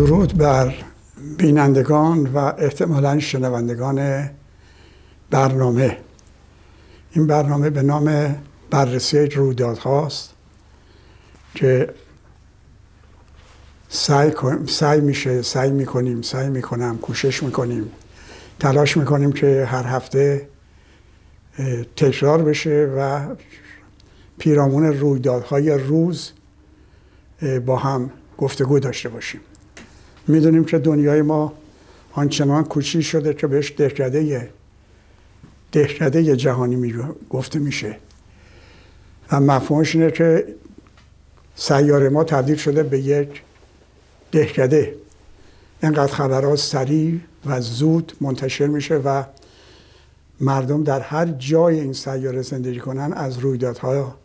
درود بر بینندگان و احتمالا شنوندگان برنامه. این برنامه به نام بررسی رویدادهاست که سعی, سعی میشه سعی می‌کنیم سعی می‌کنم کوشش می‌کنیم تلاش می‌کنیم که هر هفته تکرار بشه و پیرامون رویدادهای روز با هم گفتگو داشته باشیم. می‌دونیم که دنیای ما آنچنان کوچی شده که بهش دهکده دهکده جهانی می گفته میشه. و مفهومش اینه که سیاره ما تبدیل شده به یک دهکده. اینقدر خبرها سریع و زود منتشر میشه و مردم در هر جای این سیاره زندگی کنن از رویدادها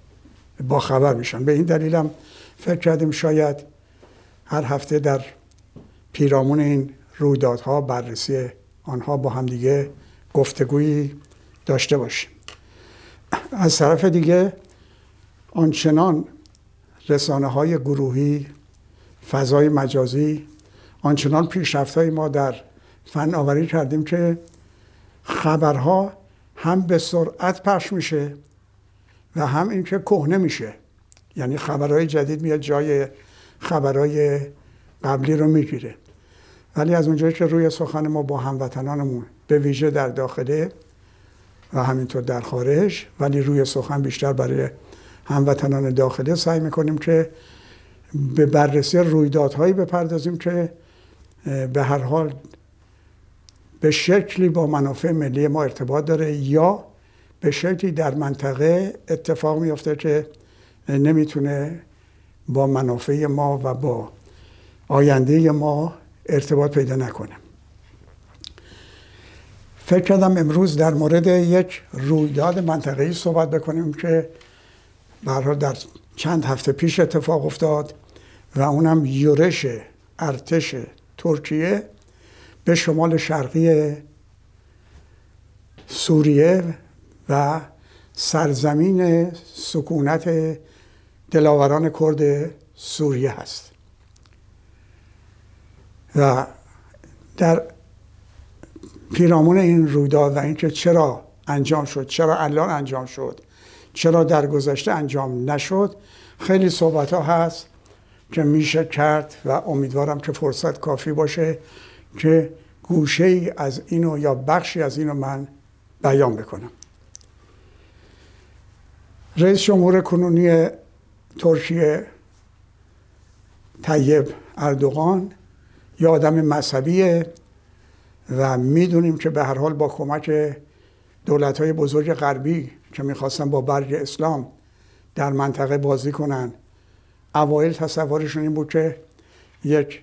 با خبر میشن. به این دلیلم فکر کردیم شاید هر هفته در پیرامون این رویدادها بررسی آنها با هم دیگه گفتگویی داشته باشیم. از طرف دیگه آنچنان رسانه های گروهی فضای مجازی آنچنان پیشرفت های ما در فناوری کردیم که خبرها هم به سرعت پخش میشه و هم اینکه کهنه میشه. یعنی خبرهای جدید میاد جای خبرهای قبلی رو می‌گیره. ولی از اونجایی که روی سخن ما با هموطنانمون به ویژه در داخله و همینطور در خارج ولی روی سخن بیشتر برای هموطنان داخله سعی می‌کنیم که به بررسی رویدادهایی بپردازیم که به هر حال به شکلی با منافع ملی ما ارتباط داره یا به شکلی در منطقه اتفاق میفته که نمی‌تونه با منافع ما و با آینده ما ارتباط پیدا نکنه. فکر کردم امروز در مورد یک رویداد منطقه‌ای صحبت بکنیم که برای در چند هفته پیش اتفاق افتاد و اونم یورش ارتش ترکیه به شمال شرقی سوریه و سرزمین سکونت دلاوران کرد سوریه هست. و در پیرامون این رویداد و اینکه چرا انجام شد چرا الان انجام شد چرا در گذشته انجام نشد خیلی صحبت ها هست که میشه کرد و امیدوارم که فرصت کافی باشه که گوشه ای از اینو یا بخشی از اینو من بیان بکنم. رئیس جمهور کنونی ترکیه طیب اردوغان یه آدم مذهبیه و می‌دونیم که به هر حال با کمک دولت های بزرگ غربی که می‌خواستن با برگ اسلام در منطقه بازی کنن اوایل تصورشون این بود که یک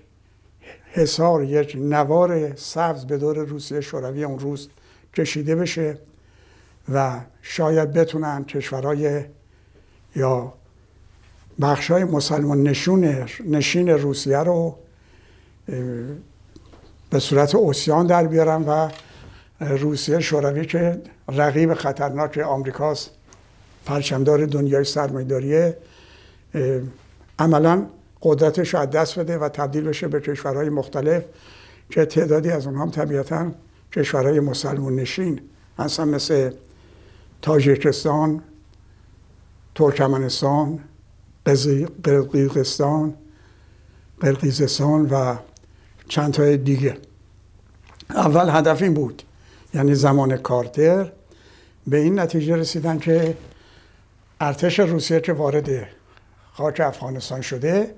حصار یک نوار سبز به دور روسیه شوروی اون روز کشیده بشه و شاید بتونن کشورهای یا بخشای مسلمان نشون نشین روسیه رو به صورت اوسیان در بیارن و روسیه شوروی که رقیب خطرناک آمریکاست پرچمدار دنیای سرمایداریه عملا قدرتش از دست بده و تبدیل بشه به کشورهای مختلف که تعدادی از اونها هم طبیعتا کشورهای مسلمون نشین. هستن مثل تاجیکستان ترکمنستان قرقیزستان قرقیزستان و چند تای دیگه. اول هدف این بود یعنی زمان کارتر به این نتیجه رسیدن که ارتش روسیه که وارد خاک افغانستان شده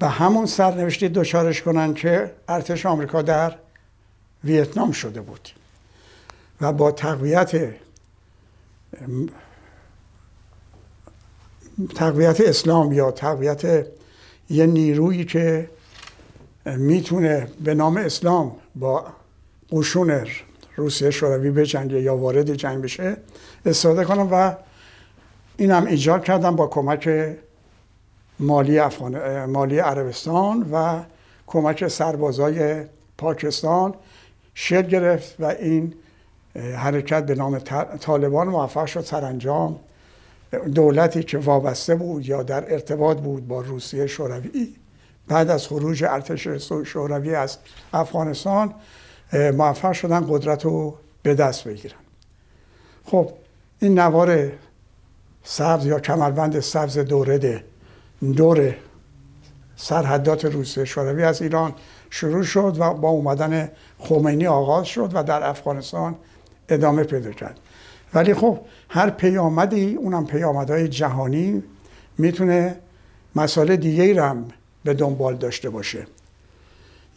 و همون سرنوشتی دچارش کنن که ارتش آمریکا در ویتنام شده بود. و با تقویت تقویت اسلام یا تقویت یه نیرویی که می‌تونه به نام اسلام با قشون روسیه شوروی بجنگه یا وارد جنگ بشه استفاده کنم و این هم ایجاد کردم با کمک مالی, افغان... مالی عربستان و کمک سربازای پاکستان شکل گرفت و این حرکت به نام طالبان موفق شد سرانجام دولتی که وابسته بود یا در ارتباط بود با روسیه شوروی بعد از خروج ارتش شوروی از افغانستان موفق شدن قدرت رو به دست بگیرن. خب این نوار سبز یا کمربند سبز دورده دور سرحدات روسیه شوروی از ایران شروع شد و با اومدن خمینی آغاز شد و در افغانستان ادامه پیدا کرد. ولی خب هر پیامدی اونم پیامدهای جهانی می‌تونه مسائل دیگه ای هم به دنبال داشته باشه.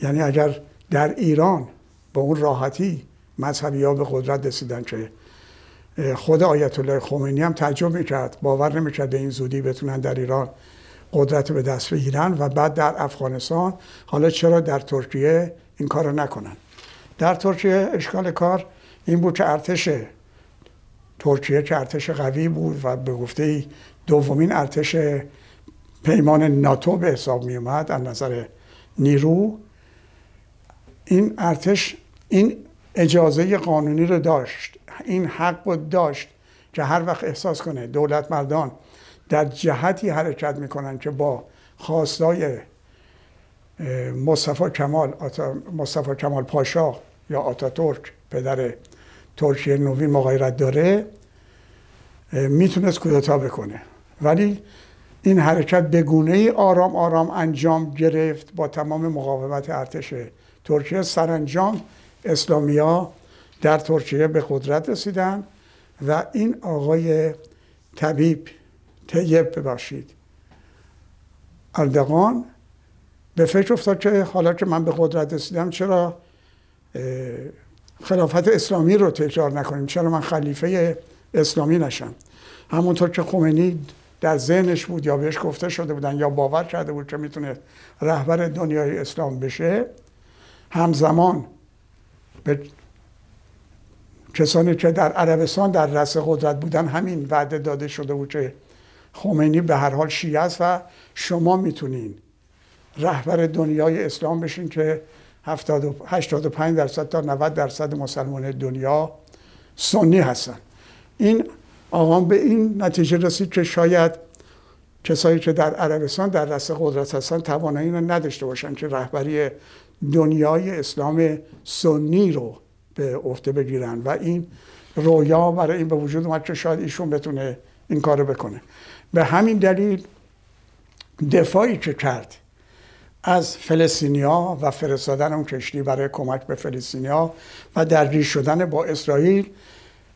یعنی اگر در ایران با اون راحتی مذهبی ها به قدرت رسیدن که خود آیت الله خمینی هم تعجب می‌کرد باور نمی‌کرد به این زودی بتونن در ایران قدرت به دست بگیرن و بعد در افغانستان حالا چرا در ترکیه این کار رو نکنن؟ در ترکیه اشکال کار این بود که ارتش ترکیه که ارتش قوی بود و به گفته دومین ارتش پیمان ناتو به حساب می اومد از نظر نیرو. این ارتش این اجازه قانونی رو داشت این حق رو داشت که هر وقت احساس کنه دولت مردان در جهتی حرکت می‌کنن که با خواستای مصطفی کمال مصطفی کمال پاشا یا آتاتورک پدر ترکیه نوین مغایرت داره می‌تونست کودتا بکنه. ولی این حرکت به گونه آرام آرام انجام گرفت با تمام مقاومت ارتش ترکیه. سرانجام اسلامیا در ترکیه به قدرت رسیدن و این آقای طبیب طیب ببخشید. اردغان به فکر افتاد که حالا که من به قدرت رسیدم چرا خلافت اسلامی رو تکرار نکنیم؟ چرا من خلیفه اسلامی نشم؟ همونطور که خمینی در ذهنش بود یا بهش گفته شده بودن یا باور کرده بود که می‌تونه رهبر دنیای اسلام بشه همزمان به کسانی که در عربستان در رأس قدرت بودن همین وعده داده شده بود که خمینی به هر حال شیعه است و شما می‌تونین رهبر دنیای اسلام بشین که 85 درصد تا 90 درصد مسلمان دنیا سنی هستن. این آقام به این نتیجه رسید که شاید کسایی که در عربستان در رأس قدرت هستن توانایی رو نداشته باشن که رهبری دنیای اسلام سنی رو به عهده بگیرن. و این رویا برای این به وجود اومد که شاید ایشون بتونه این کارو بکنه. به همین دلیل دفاعی که کرد از فلسطینیا و فرستادن اون کشتی برای کمک به فلسطینیا و درگیر شدن با اسرائیل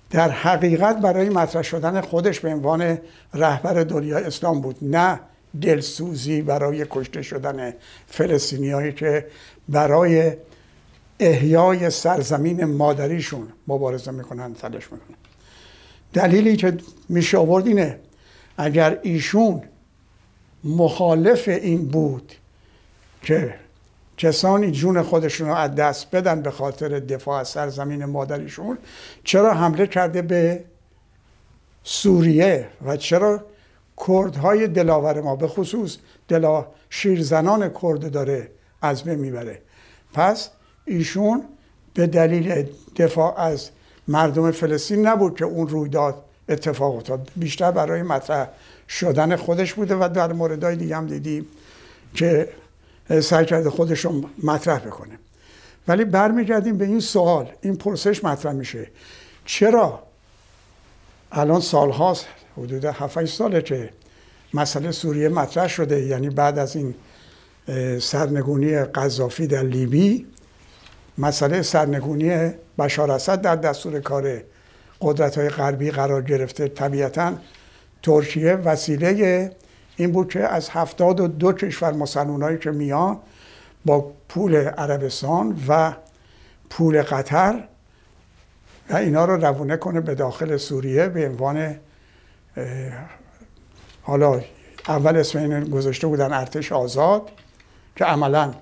در حقیقت برای مطرح شدن خودش به عنوان رهبر دنیا اسلام بود نه دلسوزی برای کشته شدن فلسطینیایی که برای احیای سرزمین مادریشون مبارزه می‌کنن تلاش می‌کنن. دلیلی که میشه آورد اینه اگر ایشون مخالف این بود که کسانی جون خودشون رو از دست بدن به خاطر دفاع از سرزمین مادریشون چرا حمله کرده به سوریه و چرا کردهای دلاور ما به خصوص دلا شیرزنان کرد داره از بین می‌بره؟ پس ایشون به دلیل دفاع از مردم فلسطین نبود که اون رویداد اتفاق افتاد. بیشتر برای مطرح شدن خودش بوده و در موردهای دیگه هم دیدیم که سعی کرده خودش رو مطرح بکنه. ولی برمیگردیم به این سوال. این پرسش مطرح میشه. چرا الان سالهاست حدود 7 ساله که مسئله سوریه مطرح شده یعنی بعد از این سرنگونی قذافی در لیبی مسئله سرنگونی بشار اسد در دستور کار قدرت های غربی قرار گرفته. طبیعتا ترکیه وسیله این بود که از هفتاد و دو کشور مسلمانایی که میان با پول عربستان و پول قطر و اینا رو روونه کنه به داخل سوریه به عنوان حالا اول اسم این گذاشته بودن ارتش آزاد که عملا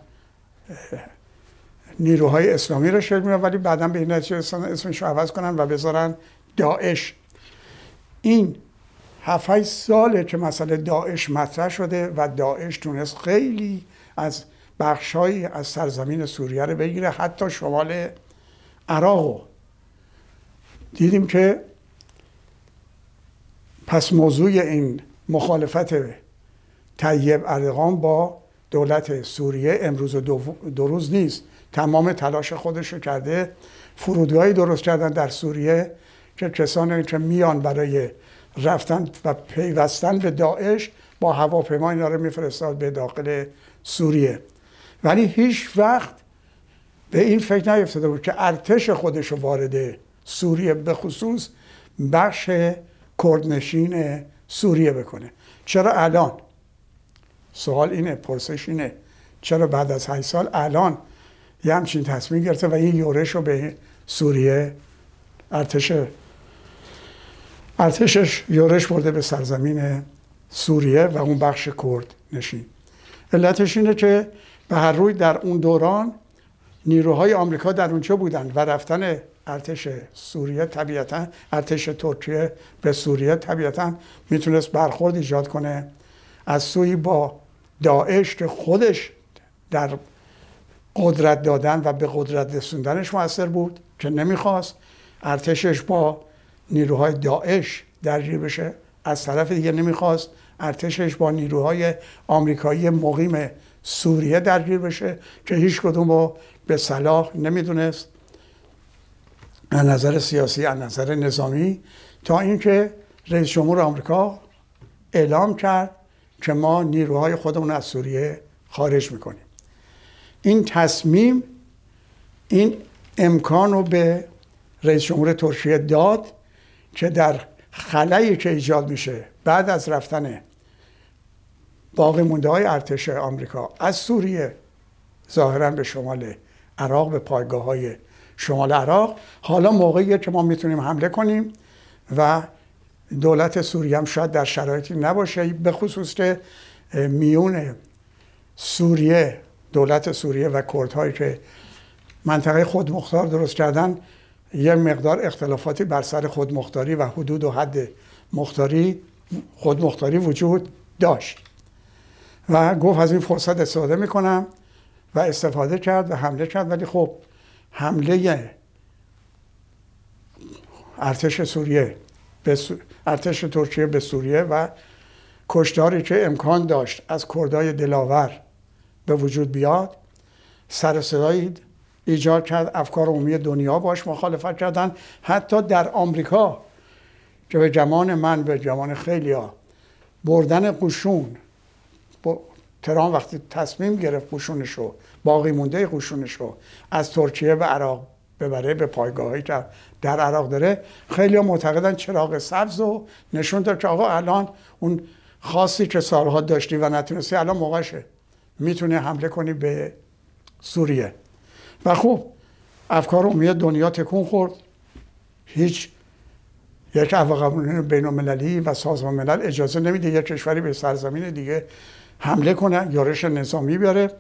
نیروهای اسلامی رو شکل میدن ولی بعدا به این نتیجه اسمش رو عوض کنن و بذارن داعش. این هفت ساله که مسئله داعش مطرح شده و داعش تونست خیلی از بخشهایی از سرزمین سوریه رو بگیره حتی شمال عراق دیدیم که پس موضوع این مخالفت طیب اردغان با دولت سوریه امروز و دو روز نیست. تمام تلاش خودش رو کرده فرودگاهی درست کردن در سوریه که کسانی که میان برای رفتن و پیوستن به داعش با هواپیما اینا رو میفرستاد به داخل سوریه. ولی هیچ وقت به این فکر نیفتاده بود که ارتش خودش رو وارد سوریه به خصوص بخش کردنشین سوریه بکنه. چرا الان؟ سوال اینه پرسش اینه. چرا بعد از 8 سال الان یه همچین تصمیم گرفته و این یورش رو به سوریه ارتش ارتشش یورش برده به سرزمین سوریه و اون بخش کرد نشین. علتش اینه که به هر روی در اون دوران نیروهای آمریکا در اونجا بودند و رفتن ارتش سوریه طبیعتا ارتش ترکیه به سوریه طبیعتا می‌تونست برخورد ایجاد کنه. از سوی با داعش که خودش در قدرت دادن و به قدرت رسوندنش موثر بود که نمی‌خواست. ارتشش با نیروهای داعش درگیر بشه. از طرف دیگه نمی‌خواست. ارتشش با نیروهای آمریکایی مقیم سوریه درگیر بشه که هیچ کدوم رو به صلاح نمی‌دونست. از نظر سیاسی از نظر نظامی. تا اینکه رئیس جمهور آمریکا اعلام کرد که ما نیروهای خودمون از سوریه خارج می‌کنیم. این تصمیم این امکان رو به رئیس جمهور ترکیه داد که در خلایی که ایجاد میشه بعد از رفتن باقی مونده های ارتش آمریکا از سوریه ظاهرا به شمال عراق به پایگاه های شمال عراق. حالا موقعیه که ما می‌تونیم حمله کنیم و دولت سوریه هم شاید در شرایطی نباشه به خصوص که میون سوریه دولت سوریه و کردهایی که منطقه خودمختار درست کردن یه مقدار اختلافاتی بر سر خودمختاری و حدود و حد مختاری خودمختاری وجود داشت. و گفت از این فرصت استفاده می‌کنم و استفاده کرد و حمله کرد. ولی خب حمله ارتش سوریه به ارتش ترکیه به سوریه و کشداری که امکان داشت از کردای دلاور به وجود بیاد سر صدایی ایجاد کرد افکار عمومی دنیا باش مخالفت کردن. حتی در آمریکا که به جمان من به جمان خیلی ها بردن قشون. ترام وقتی تصمیم گرفت قشونش رو باقی مونده قشونش رو از ترکیه به عراق ببره به پایگاهی که در عراق داره خیلی معتقدن چراغ سبز رو نشون داد که آقا الان اون خاصی که سالها داشتی و نتونستی الان موقعشه. می‌تونه حمله کنی به سوریه. و خب افکار عمومی دنیا تکون خورد. هیچ یک قوانین بین المللی و سازمان ملل اجازه نمیده یک کشوری به سرزمین دیگه حمله کنه یارش نظامی بیاره.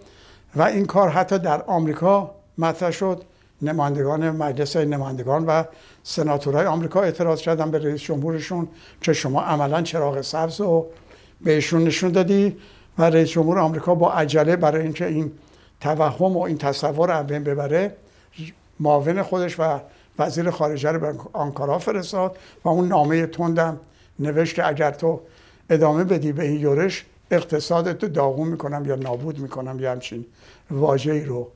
و این کار حتی در آمریکا مطرح شد. نمایندگان مجلس نمایندگان و سناتورهای آمریکا اعتراض کردن به رئیس جمهورشون که شما عملا چراغ سبز رو بهشون نشون دادی و رئیس جمهور آمریکا با عجله برای اینکه این توهم و این تصور رو بین ببره معاون خودش و وزیر خارجه رو به آنکارا فرستاد و اون نامه تندم نوشت که اگر تو ادامه بدی به این یورش اقتصادت رو داغون می‌کنم یا نابود می‌کنم یا همچین واجهی رو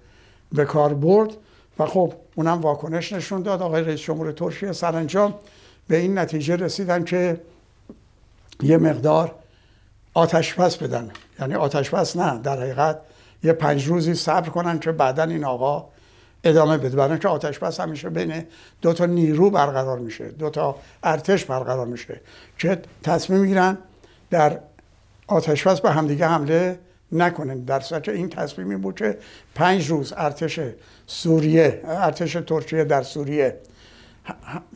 به کار برد. و خب اونم واکنش نشون داد. آقای رئیس جمهور ترکیه سرانجام به این نتیجه رسیدن که یه مقدار آتش پس بدن. یعنی آتش پس نه در حقیقت یه پنج روزی صبر کنن که بعدا این آقا ادامه بده. برای اینکه آتش بس همیشه بین دو تا نیرو برقرار میشه دو تا ارتش برقرار میشه که تصمیم می‌گیرن در آتش بس به همدیگه حمله نکنن. در صورت این تصمیمی بود که پنج روز ارتش سوریه ارتش ترکیه در سوریه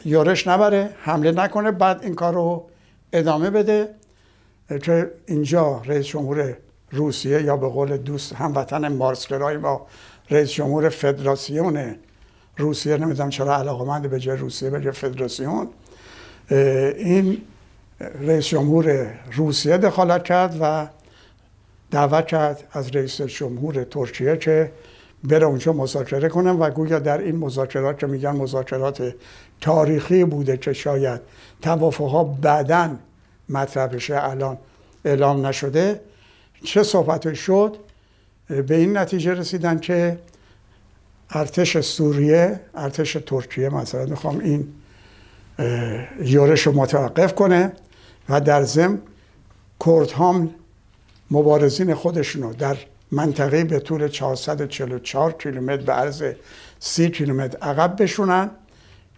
یورش نبره حمله نکنه بعد این کار رو ادامه بده. که اینجا رئیس جمهور روسیه یا به قول دوست هموطن مارسکرای با رئیس جمهور فدراسیون روسیه نمی‌دونم چرا علاقمند به جای روسیه به جای فدراسیون این رئیس جمهور روسیه دخالت کرد و دعوت کرد از رئیس جمهور ترکیه که بره اونجا مذاکره کنم و گویا در این مذاکرات که میگن مذاکرات تاریخی بوده که شاید توافقها بعدا مطرح بشه الان اعلام نشده چه صحبت شد؟ به این نتیجه رسیدن که ارتش سوریه ارتش ترکیه مثلا می‌خوام این یورش رو متوقف کنه و در ضمن کردها مبارزین خودشونو در منطقه به طول 444 کیلومتر به عرض 30 کیلومتر عقب بشونن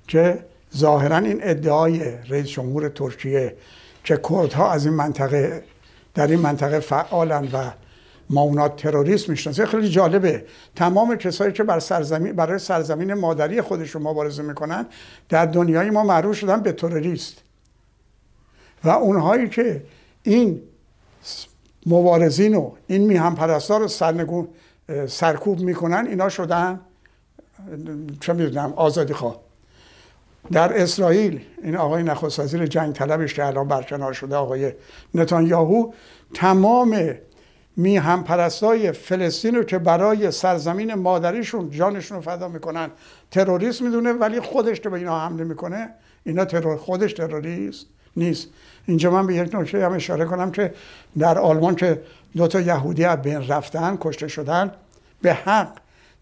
که ظاهرا این ادعای رئیس جمهور ترکیه که کردها از این منطقه در این منطقه فعالن و ما اونا تروریست می‌شناسه خیلی جالبه. تمام کسایی که بر سرزمین برای سرزمین مادری خودشون مبارزه می‌کنن در دنیای ما معروف شدن به تروریست. و اونهایی که این مبارزین و این میهم پرستار رو سرنگون سرکوب می‌کنن اینا شدن چه می‌دونم آزادی خواه در اسرائیل این آقای نخست وزیر جنگ طلبش که الان برکنار شده آقای نتانیاهو تمام می هم پرستای فلسطین رو که برای سرزمین مادریشون جانشون رو فدا می‌کنن تروریست می‌دونه ولی خودش که به اینا حمله می‌کنه اینا ترور خودش تروریست نیست. اینجا من به یک نکته هم اشاره کنم که در آلمان که دو تا یهودی از بین رفتن کشته شدن به حق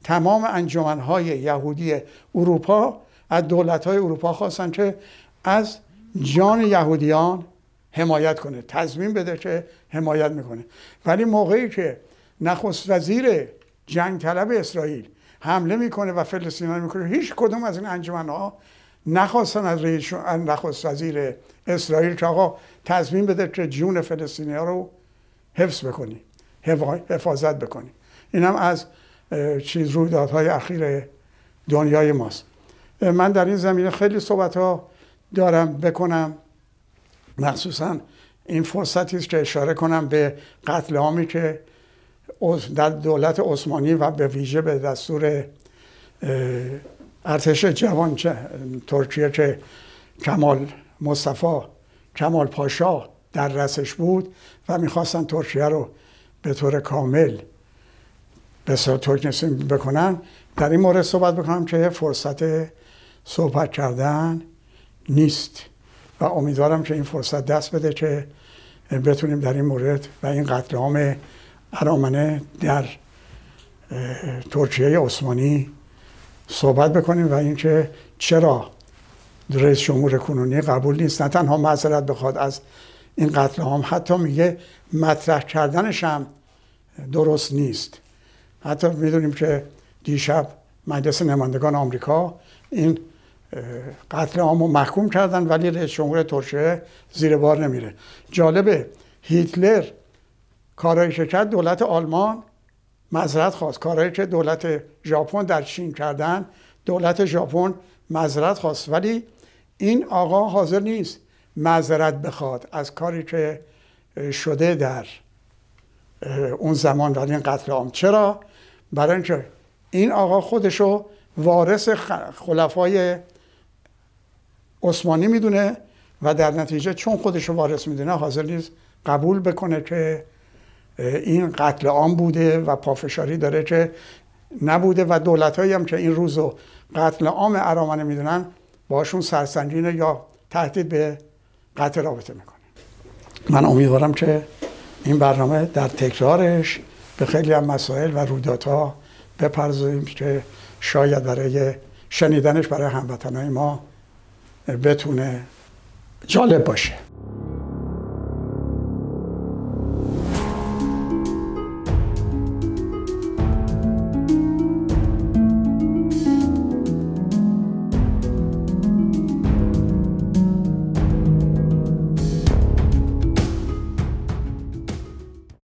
تمام انجمنهای یهودی اروپا از دولت های اروپا خواستن که از جان یهودیان حمایت کنه تضمین بده که حمایت می‌کنه. ولی موقعی که نخست وزیر جنگ طلب اسرائیل حمله می‌کنه و فلسطینیان می‌کنه هیچ کدوم از این انجمن ها نخواستن از رئیس نخست وزیر اسرائیل که آقا تضمین بده که جون فلسطینی ها رو حفظ بکنی حفاظت بکنی. این هم از چیز رویدادهای اخیر دنیای ماست. من در این زمینه خیلی صحبت ها دارم بکنم. مخصوصا این فرصتی است که اشاره کنم به قتل عامی که در دولت عثمانی و به ویژه به دستور ارتش جوان ترکیه که کمال مصطفی کمال پاشا در رسش بود و می‌خواستن ترکیه رو به طور کامل به ترک بکنن. در این مورد صحبت بکنم که فرصت صحبت کردن نیست. و امیدوارم که این فرصت دست بده که بتونیم در این مورد و این قتل عام ارامنه در ترکیه عثمانی صحبت بکنیم و اینکه چرا رئیس جمهور کنونی قبول نیست. نه تنها معذرت بخواد از این قتل عام حتی میگه مطرح کردنش هم درست نیست. حتی می‌دونیم که دیشب مجلس نمایندگان آمریکا این قتل عام رو محکوم کردن ولی رئیس جمهور ترکیه زیر بار نمیره. جالبه هیتلر کارایی که کرد دولت آلمان مذرت خواست. کارایی که دولت ژاپن در چین کردن دولت ژاپن مذرت خواست. ولی این آقا حاضر نیست معذرت بخواد. از کاری که شده در اون زمان در این قتل عام. چرا؟ برای اینکه این آقا خودشو وارث خلفای عثمانی می‌دونه و در نتیجه چون خودش رو وارث می‌دونه حاضر نیست قبول بکنه که این قتل عام بوده و پافشاری داره که نبوده و دولت هم که این روزو قتل عام ارامنه می‌دونن باشون سرسنجینه یا تهدید به قتل رابطه می‌کنه. من امیدوارم که این برنامه در تکرارش به خیلی هم مسائل و رویدادها بپرزیم که شاید برای شنیدنش برای هموطنهای ما بتونه جالب باشه.